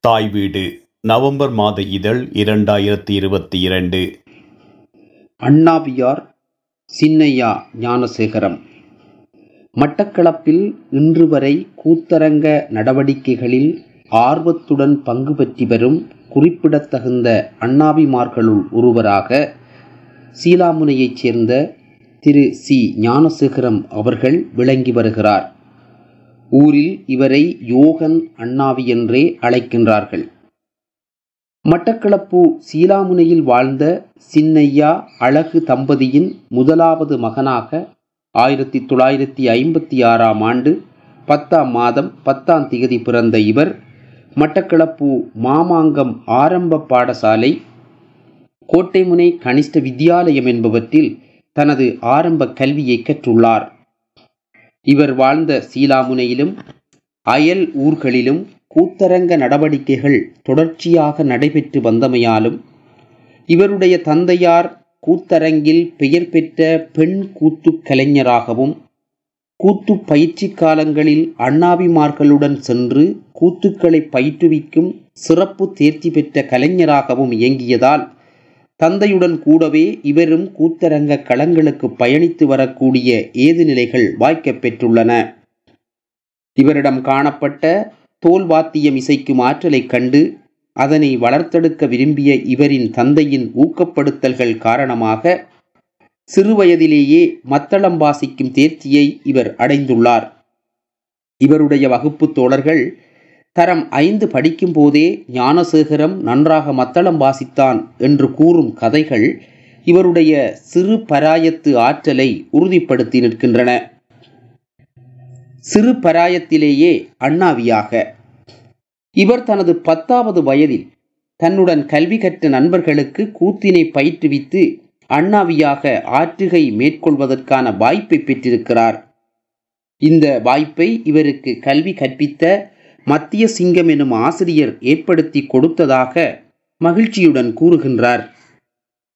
தாய் வீடு நவம்பர் மாத இதழ் இரண்டாயிரத்தி இருபத்தி இரண்டு. அண்ணாவியார் சின்னையா ஞானசேகரம். மட்டக்களப்பில் இன்று வரை கூத்தரங்க நடவடிக்கைகளில் ஆர்வத்துடன் பங்கு பெற்றி வரும் குறிப்பிடத்தகுந்த அண்ணாவிமார்களுள் ஒருவராக சீலாமுனையைச் சேர்ந்த திரு சி. ஞானசேகரம் அவர்கள் விளங்கி வருகிறார். ஊரில் இவரை யோகன் அண்ணாவி என்றே அழைக்கின்றார்கள். மட்டக்களப்பு சீலாமுனையில் வாழ்ந்த சின்னையா அழகு தம்பதியின் முதலாவது மகனாக ஆயிரத்தி தொள்ளாயிரத்தி ஐம்பத்தி ஆறாம் ஆண்டு பத்தாம் மாதம் பத்தாம் திகதி பிறந்த இவர் மட்டக்களப்பு மாமாங்கம் ஆரம்ப பாடசாலை கோட்டைமுனை கனிஷ்ட வித்யாலயம் என்பவற்றில் தனது ஆரம்ப கல்வியை கற்றுள்ளார். இவர் வாழ்ந்த சீலாமுனையிலும் அயல் ஊர்களிலும் கூத்தரங்க நடவடிக்கைகள் தொடர்ச்சியாக நடைபெற்று வந்தமையாலும் இவருடைய தந்தையார் கூத்தரங்கில் பெயர் பெற்ற பெண் கூத்து கலைஞராகவும் கூத்து பயிற்சி காலங்களில் அண்ணாவிமார்களுடன் சென்று கூத்துக்களை பயிற்றுவிக்கும் சிறப்பு தேர்ச்சி பெற்ற கலைஞராகவும் இயங்கியதால் தந்தையுடன் கூடவே இவரும் கூத்தரங்க களங்களுக்கு பயணித்து வரக்கூடிய ஏதுநிலைகள் வாய்க்கப் பெற்றுள்ளன. இவரிடம் காணப்பட்ட தோல் வாத்தியம் இசைக்கும் ஆற்றலைக் கண்டு அதனை வளர்த்தெடுக்க விரும்பிய இவரின் தந்தையின் ஊக்கப்படுத்தல்கள் காரணமாக சிறுவயதிலேயே மத்தளம் வாசிக்கும் தேர்ச்சியை இவர் அடைந்துள்ளார். இவருடைய வகுப்பு தோழர்கள் தரம் ஐந்து படிக்கும் போதே ஞானசேகரம் நன்றாக மத்தளம் வாசித்தான் என்று கூறும் கதைகள் இவருடைய சிறு பராயத்து ஆற்றலை உறுதிப்படுத்தி நிற்கின்றன. சிறு பராயத்திலேயே அண்ணாவியாக. இவர் தனது பத்தாவது வயதில் தன்னுடன் கல்வி கற்ற நண்பர்களுக்கு கூத்தினை பயிற்றுவித்து அண்ணாவியாக ஆற்றுகை மேற்கொள்வதற்கான வாய்ப்பை பெற்றிருக்கிறார். இந்த வாய்ப்பை இவருக்கு கல்வி கற்பித்த மத்திய சிங்கம் எனும் ஆசிரியர் ஏற்படுத்தி கொடுத்ததாக மகிழ்ச்சியுடன் கூறுகின்றார்.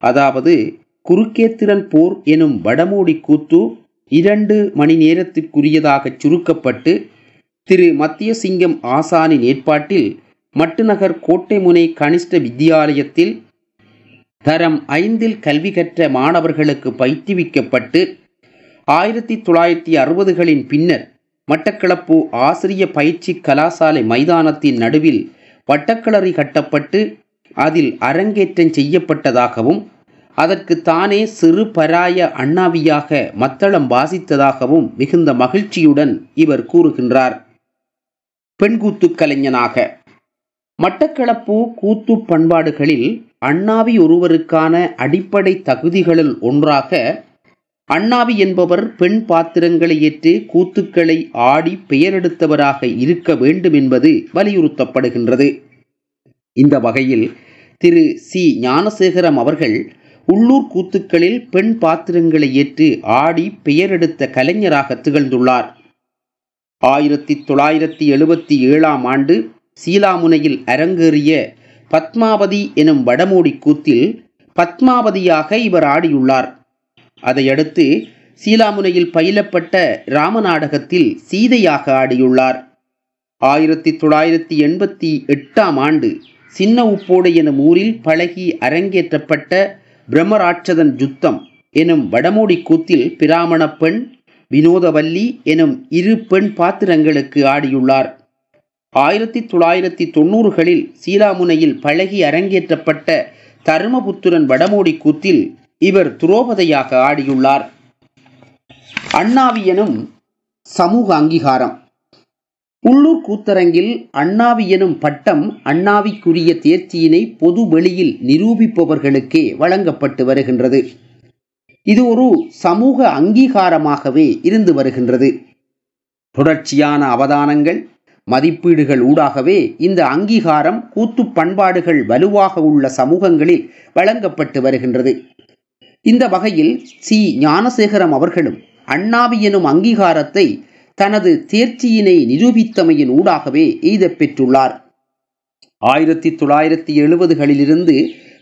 அதாவது குறுக்கேத்திரன் போர் எனும் வடமோடி கூத்து இரண்டு மணி நேரத்திற்குரியதாக சுருக்கப்பட்டு திரு மத்திய சிங்கம் ஆசானின் ஏற்பாட்டில் மட்டுநகர் கோட்டைமுனை கனிஷ்ட வித்தியாலயத்தில் தரம் ஐந்தில் கல்வி கற்ற மாணவர்களுக்கு பயிற்றுவிக்கப்பட்டு ஆயிரத்தி தொள்ளாயிரத்தி அறுபதுகளின் பின்னர் மட்டக்களப்பு ஆசிரிய பயிற்சி கலாசாலை மைதானத்தின் நடுவில் வட்டக்கிளறி கட்டப்பட்டு அதில் அரங்கேற்றம் செய்யப்பட்டதாகவும் அதற்கு தானே சிறு பராய அண்ணாவியாக மத்தளம் வாசித்ததாகவும் மிகுந்த மகிழ்ச்சியுடன் இவர் கூறுகின்றார். பெண்கூத்து கலைஞனாக. மட்டக்களப்பு கூத்து பண்பாடுகளில் அண்ணாவி ஒருவருக்கான அடிப்படை தகுதிகளில் ஒன்றாக அண்ணாவி என்பவர் பெண் பாத்திரங்களை ஏற்று கூத்துக்களை ஆடி பெயரெடுத்தவராக இருக்க வேண்டும் என்பது வலியுறுத்தப்படுகின்றது. இந்த வகையில் திரு. சி. ஞானசேகரம் அவர்கள் உள்ளூர் கூத்துக்களில் பெண் பாத்திரங்களை ஏற்று ஆடி பெயரெடுத்த கலைஞராக திகழ்ந்துள்ளார். ஆயிரத்தி தொள்ளாயிரத்தி எழுபத்தி ஏழாம் ஆண்டு சீலாமுனையில் அரங்கேறிய பத்மாவதி எனும் வடமோடி கூத்தில் பத்மாவதியாக இவர் ஆடியுள்ளார். அதையடுத்து சீலாமுனையில் பயிலப்பட்ட ராமநாடகத்தில் சீதையாக ஆடியுள்ளார். ஆயிரத்தி தொள்ளாயிரத்தி எண்பத்தி எட்டாம் ஆண்டு சின்ன உப்போடு எனும் ஊரில் பழகி அரங்கேற்றப்பட்ட பிரம்மராட்சதன் யுத்தம் எனும் வடமோடி கூத்தில் பிராமண பெண் வினோதவல்லி எனும் இரு பெண் பாத்திரங்களுக்கு ஆடியுள்ளார். ஆயிரத்தி தொள்ளாயிரத்தி தொண்ணூறுகளில் சீலாமுனையில் பழகி அரங்கேற்றப்பட்ட தருமபுத்திரன் வடமோடி கூத்தில் இவர் துரோபதையாக ஆடியுள்ளார். அண்ணாவி எனும் சமூக அங்கீகாரம். உள்ளூர் கூத்தரங்கில் அண்ணாவி எனும் பட்டம் அண்ணாவிக்குரிய தேர்ச்சியினை பொது வெளியில் நிரூபிப்பவர்களுக்கே வழங்கப்பட்டு வருகின்றது. இது ஒரு சமூக அங்கீகாரமாகவே இருந்து வருகின்றது. தொடர்ச்சியான அவதானங்கள் மதிப்பீடுகள் ஊடாகவே இந்த அங்கீகாரம் கூத்து பண்பாடுகள் வலுவாக உள்ள சமூகங்களில் வழங்கப்பட்டு வருகின்றது. இந்த வகையில் சி. ஞானசேகரம் அவர்களும் அண்ணாவி எனும் அங்கீகாரத்தை தனது தேர்ச்சியினை நிரூபித்தமையின் ஊடாகவே எய்தப் பெற்றுள்ளார். ஆயிரத்தி தொள்ளாயிரத்தி எழுபதுகளிலிருந்து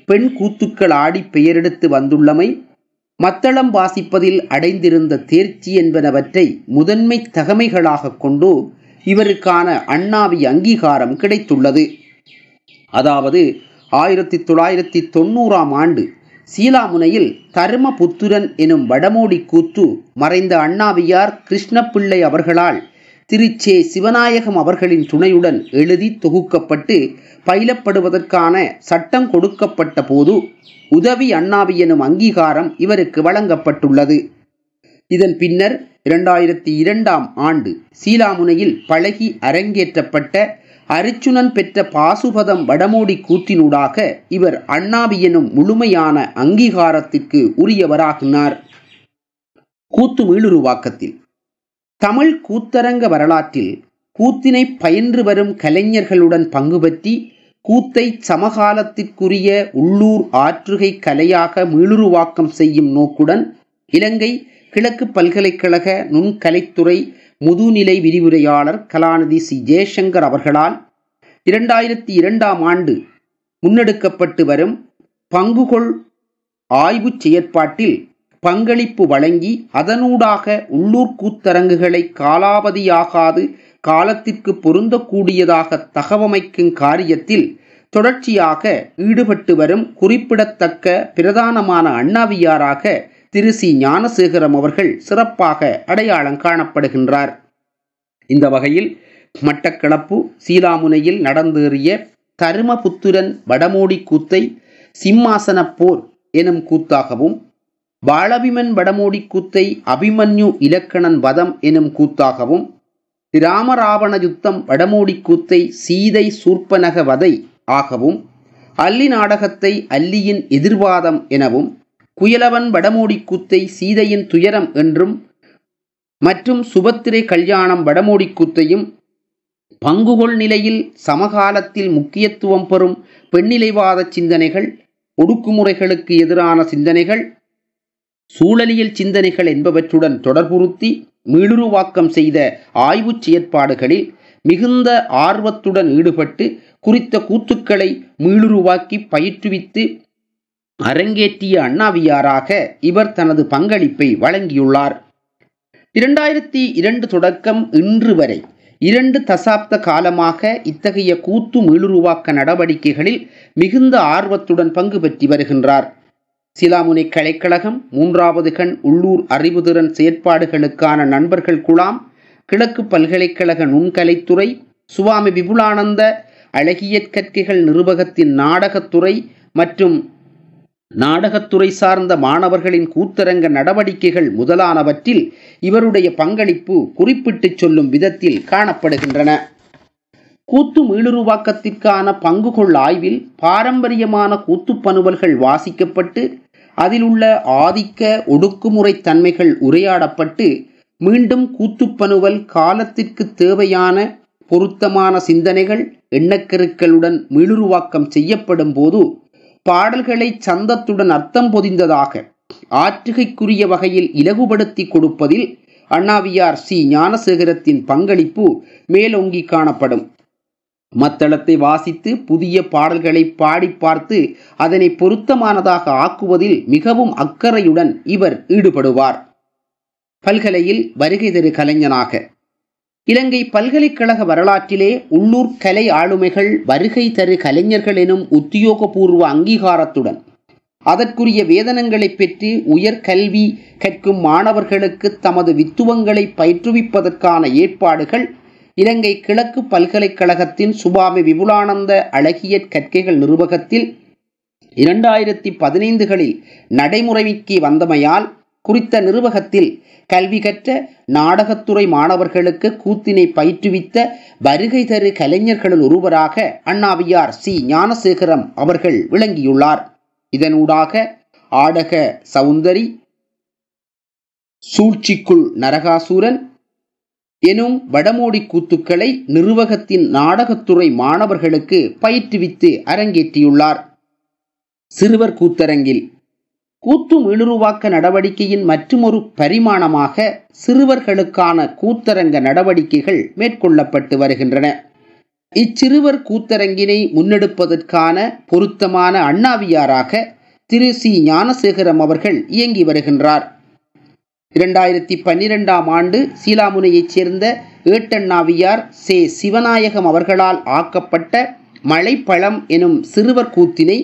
பெண் கூத்துக்கள் ஆடி பெயரெடுத்து வந்துள்ளமை மத்தளம் வாசிப்பதில் அடைந்திருந்த தேர்ச்சி என்பனவற்றை முதன்மை தகமைகளாக கொண்டு இவருக்கான அண்ணாவி அங்கீகாரம் கிடைத்துள்ளது. அதாவது ஆயிரத்தி தொள்ளாயிரத்தி தொண்ணூறாம் ஆண்டு சீலாமுனையில் தருமபுத்திரன் எனும் வடமோடி கூத்து மறைந்த அண்ணாவியார் கிருஷ்ணப்பிள்ளை அவர்களால் திருச்சே சிவநாயகம் அவர்களின் துணையுடன் எழுதி தொகுக்கப்பட்டு பயிலப்படுவதற்கான சட்டம் கொடுக்கப்பட்ட போது உதவி அண்ணாவி எனும் அங்கீகாரம் இவருக்கு வழங்கப்பட்டுள்ளது. இதன் பின்னர் இரண்டாயிரத்தி இரண்டாம் ஆண்டு சீலாமுனையில் பழகி அரங்கேற்றப்பட்ட அரிச்சுனன் பெற்ற பாசுபதம் வடமோடி கூத்தினூடாக இவர் அண்ணாவி எனும் முழுமையான அங்கீகாரத்திற்கு உரியவராகினார். கூத்து மீளுருவாக்கத்தில். தமிழ் கூத்தரங்க வரலாற்றில் கூத்தினை பயின்று வரும் கலைஞர்களுடன் பங்கு பற்றி கூத்தை சமகாலத்திற்குரிய உள்ளூர் ஆற்றுகை கலையாக மீளுருவாக்கம் செய்யும் நோக்குடன் இலங்கை கிழக்கு பல்கலைக்கழக நுண்கலைத்துறை முதுநிலை விரிவுரையாளர் கலாநிதி சி. ஜெயசங்கர் அவர்களால் இரண்டாயிரத்தி இரண்டாம் ஆண்டு முன்னெடுக்கப்பட்டு வரும் பங்குகொள் ஆய்வு செயற்பாட்டில் பங்களிப்பு வழங்கி அதனூடாக உள்ளூர் கூத்தரங்குகளை காலாவதியாகாது காலத்திற்கு பொருந்தக்கூடியதாக தகவமைக்கும் காரியத்தில் தொடர்ச்சியாக ஈடுபட்டு வரும் குறிப்பிடத்தக்க பிரதானமான அண்ணாவியாராக திரு சி ஞானசேகரம் அவர்கள் சிறப்பாக அடையாளம் காணப்படுகின்றார். இந்த வகையில் மட்டக்களப்பு சீலாமுனையில் நடந்தேறிய தருமபுத்திரன் வடமோடி கூத்தை சிம்மாசன போர் எனும் கூத்தாகவும் பாலபிமன் வடமோடி கூத்தை அபிமன்யு இலக்கணன் வதம் எனும் கூத்தாகவும் ராமராவண யுத்தம் வடமோடி கூத்தை சீதை சூர்ப்பனக வதை ஆகவும் அல்லி நாடகத்தை அல்லியின் எதிர்வாதம் எனவும் குயலவன் வடமோடி கூத்தை சீதையின் துயரம் என்றும் மற்றும் சுபத்திரை கல்யாணம் வடமூடி கூத்தையும் பங்குகொள் நிலையில் சமகாலத்தில் முக்கியத்துவம் பெறும் பெண்ணிலைவாத சிந்தனைகள் ஒடுக்குமுறைகளுக்கு எதிரான சிந்தனைகள் சூழலியல் சிந்தனைகள் என்பவற்றுடன் தொடர்புறுத்தி மீளுருவாக்கம் செய்த ஆய்வுச் செயற்பாடுகளில் மிகுந்த ஆர்வத்துடன் ஈடுபட்டு குறித்த கூத்துக்களை மீளுருவாக்கி பயிற்றுவித்து அரங்கேற்றிய அண்ணாவியாராக இவர் தனது பங்களிப்பை வழங்கியுள்ளார். இரண்டாயிரத்தி இரண்டு தொடக்கம் இன்று வரை இரண்டு தசாப்த காலமாக இத்தகைய கூத்து மீளுருவாக்க நடவடிக்கைகளில் மிகுந்த ஆர்வத்துடன் பங்கு பெற்றி வருகின்றார். சிலாமுனை கலைக்கழகம் மூன்றாவது கண் உள்ளூர் அறிவுதிறன் செயற்பாடுகளுக்கான நண்பர்கள் குழாம் கிழக்கு பல்கலைக்கழக நுண்கலைத்துறை சுவாமி விபுலானந்த அழகியற் கற்கைகள் நிர்வாகத்தின் நாடகத்துறை மற்றும் நாடகத்துறை சார்ந்த மாணவர்களின் கூத்தரங்க நடவடிக்கைகள் முதலானவற்றில் இவருடைய பங்களிப்பு குறிப்பிட்டு சொல்லும் விதத்தில் காணப்படுகின்றன. கூத்து மீளுருவாக்கத்திற்கான பங்குகொள் ஆய்வில் பாரம்பரியமான கூத்துப்பனுவல்கள் வாசிக்கப்பட்டு அதில் உள்ள ஆதிக்க ஒடுக்குமுறை தன்மைகள் உரையாடப்பட்டு மீண்டும் கூத்துப்பனுவல் காலத்திற்கு தேவையான பொருத்தமான சிந்தனைகள் எண்ணக்கருக்களுடன் மீளுருவாக்கம் செய்யப்படும் போது பாடல்களை சந்தத்துடன் அர்த்தம் பொதிந்ததாக ஆற்றுகைக்குரிய வகையில் இலகுபடுத்தி கொடுப்பதில் அண்ணாவியார் சி. ஞானசேகரத்தின் பங்களிப்பு மேலோங்கி காணப்படும். மத்தளத்தை வாசித்து புதிய பாடல்களை பாடி பார்த்து அதனை பொருத்தமானதாக ஆக்குவதில் மிகவும் அக்கறையுடன் இவர் ஈடுபடுவார். பல்கலையில் வருகை தரு கலைஞனாக இலங்கை பல்கலைக்கழக வரலாற்றிலே உள்ளூர் கலை ஆளுமைகள் வருகை தரு கலைஞர்கள் எனும் உத்தியோகபூர்வ அங்கீகாரத்துடன் அதற்குரிய வேதனங்களை பெற்று உயர்கல்வி கற்கும் மாணவர்களுக்கு தமது வித்துவங்களை பயிற்றுவிப்பதற்கான ஏற்பாடுகள் இலங்கை கிழக்கு பல்கலைக்கழகத்தின் சுபாமி விபுலானந்த அழகியற் கற்கைகள் நிர்வாகத்தில் இரண்டாயிரத்தி பதினைந்துகளில் நடைமுறைக்கு வந்தமையால் குறித்த நிறுவகத்தில் கல்வி கற்ற நாடகத்துறை மாணவர்களுக்கு கூத்தினை பயிற்றுவித்த வருகை தரு கலைஞர்களுள் ஒருவராக அண்ணாவியார் சி. ஞானசேகரம் அவர்கள் விளங்கியுள்ளார். இதனூடாக ஆடக சவுந்தரி சூழ்ச்சிக்குள் நரகாசூரன் எனும் வடமோடி கூத்துக்களை நிர்வாகத்தின் நாடகத்துறை மாணவர்களுக்கு பயிற்றுவித்து அரங்கேற்றியுள்ளார். சிறுவர் கூத்தரங்கில் கூத்து மீளுருவாக்க நடவடிக்கையின் மற்றுமொரு பரிமாணமாக சிறுவர்களுக்கான கூத்தரங்க நடவடிக்கைகள் மேற்கொள்ளப்பட்டு வருகின்றன. இச்சிறுவர் கூத்தரங்கினை முன்னெடுப்பதற்கான பொருத்தமான அண்ணாவியாராக திரு. சி. ஞானசேகரம் அவர்கள் இயங்கி வருகின்றார். இரண்டாயிரத்தி பன்னிரெண்டாம் ஆண்டு சீலாமுனையைச் சேர்ந்த ஏட்டண்ணாவியார் சே. சிவநாயகம் அவர்களால் ஆக்கப்பட்ட மலைப்பழம் எனும் சிறுவர் கூத்தினை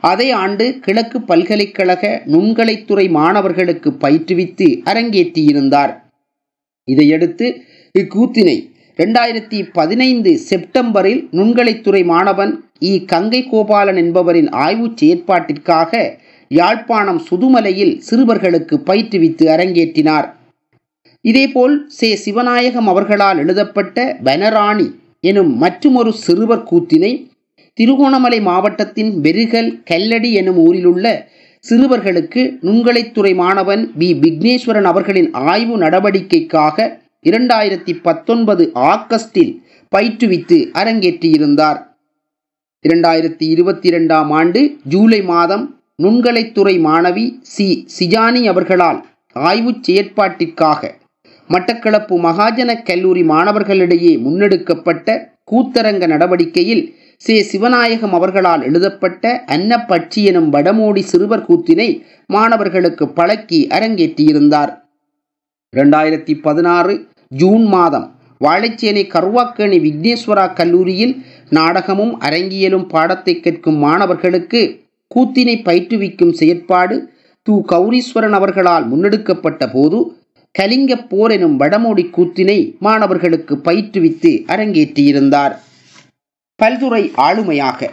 அதே ஆண்டு கிழக்கு பல்கலைக்கழக நுண்கலைத்துறை மாணவர்களுக்கு பயிற்றுவித்து அரங்கேற்றியிருந்தார். இதையடுத்து இக்கூத்தினை இரண்டாயிரத்தி பதினைந்து செப்டம்பரில் நுண்கலைத்துறை மாணவன் இ. கங்கை கோபாலன் என்பவரின் ஆய்வுச் செயற்பாட்டிற்காக யாழ்ப்பாணம் சுதுமலையில் சிறுவர்களுக்கு பயிற்றுவித்து அரங்கேற்றினார். இதேபோல் சே. சிவநாயகம் அவர்களால் எழுதப்பட்ட வனராணி எனும் மற்றுமொரு சிறுவர் கூத்தினை திருகோணமலை மாவட்டத்தின் வெறுகல் கல்லடி எனும் ஊரிலுள்ள சிறுவர்களுக்கு நுண்கலைத்துறை மாணவன் பி விக்னேஸ்வரன் அவர்களின் ஆய்வு நடவடிக்கைக்காக இரண்டாயிரத்தி பத்தொன்பது ஆகஸ்டில் பயிற்றுவித்து அரங்கேற்றியிருந்தார். இரண்டாயிரத்தி இருபத்தி இரண்டாம் ஆண்டு ஜூலை மாதம் நுண்கலைத்துறை மாணவி சி. சிஜானி அவர்களால் ஆய்வுச் செயற்பாட்டிற்காக மட்டக்களப்பு மகாஜன கல்லூரி மாணவர்களிடையே முன்னெடுக்கப்பட்ட கூத்தரங்க நடவடிக்கையில் சே சிவநாயகம் அவர்களால் எழுதப்பட்ட அன்னப்பட்சி எனும் வடமோடி சிறுவர் கூத்தினை மாணவர்களுக்கு பழக்கி அரங்கேற்றியிருந்தார். இரண்டாயிரத்தி பதினாறு ஜூன் மாதம் வாழைச்சேனை கருவாக்கேணி விக்னேஸ்வரா கல்லூரியில் நாடகமும் அரங்கியலும் பாடத்தை கேட்கும் மாணவர்களுக்கு கூத்தினை பயிற்றுவிக்கும் செயற்பாடு து. கௌரீஸ்வரன் அவர்களால் முன்னெடுக்கப்பட்ட போது கலிங்கப் போர் எனும் வடமோடி கூத்தினை மாணவர்களுக்கு பயிற்றுவித்து அரங்கேற்றியிருந்தார். பல்துறை ஆளுமையாக.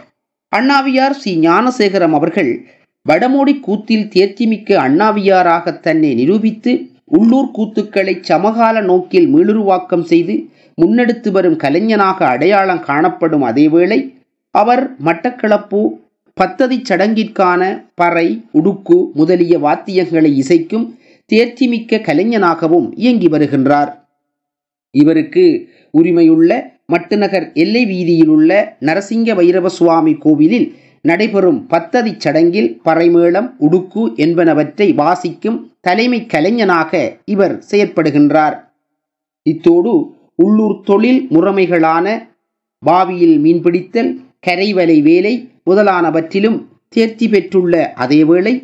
அண்ணாவியார் சி. ஞானசேகரம் அவர்கள் வடமோடி கூத்தில் தேர்ச்சிமிக்க அண்ணாவியாராக தன்னை நிரூபித்து உள்ளூர் கூத்துக்களை சமகால நோக்கில் மீளுருவாக்கம் செய்து முன்னெடுத்து வரும் கலைஞனாக அடையாளம் காணப்படும் அதேவேளை அவர் மட்டக்களப்பு பத்ததி சடங்கிற்கான பறை உடுக்கு முதலிய வாத்தியங்களை இசைக்கும் தேர்ச்சிமிக்க கலைஞனாகவும் இயங்கி வருகின்றார். இவருக்கு உரிமையுள்ள மட்டுநகர் எல்லை வீதியில் உள்ள நரசிங்க வைரவ சுவாமி கோவிலில் நடைபெறும் பத்ததி சடங்கில் பறைமேளம் உடுக்கு என்பனவற்றை வாசிக்கும் தலைமை கலைஞனாக இவர் செயற்படுகின்றார். இத்தோடு உள்ளூர் தொழில் முறைமைகளான பாவியில் மீன்பிடித்தல் கரைவலை வேலை முதலானவற்றிலும் தேர்ச்சி பெற்றுள்ள அதேவேளை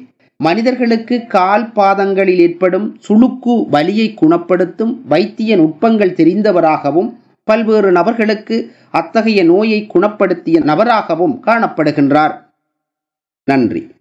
மனிதர்களுக்கு கால் பாதங்களில் ஏற்படும் சுளுக்கு வலியை குணப்படுத்தும் வைத்திய நுட்பங்கள் தெரிந்தவராகவும் பல்வேறு நபர்களுக்கு அத்தகைய நோயை குணப்படுத்திய நபராகவும் காணப்படுகின்றார். நன்றி.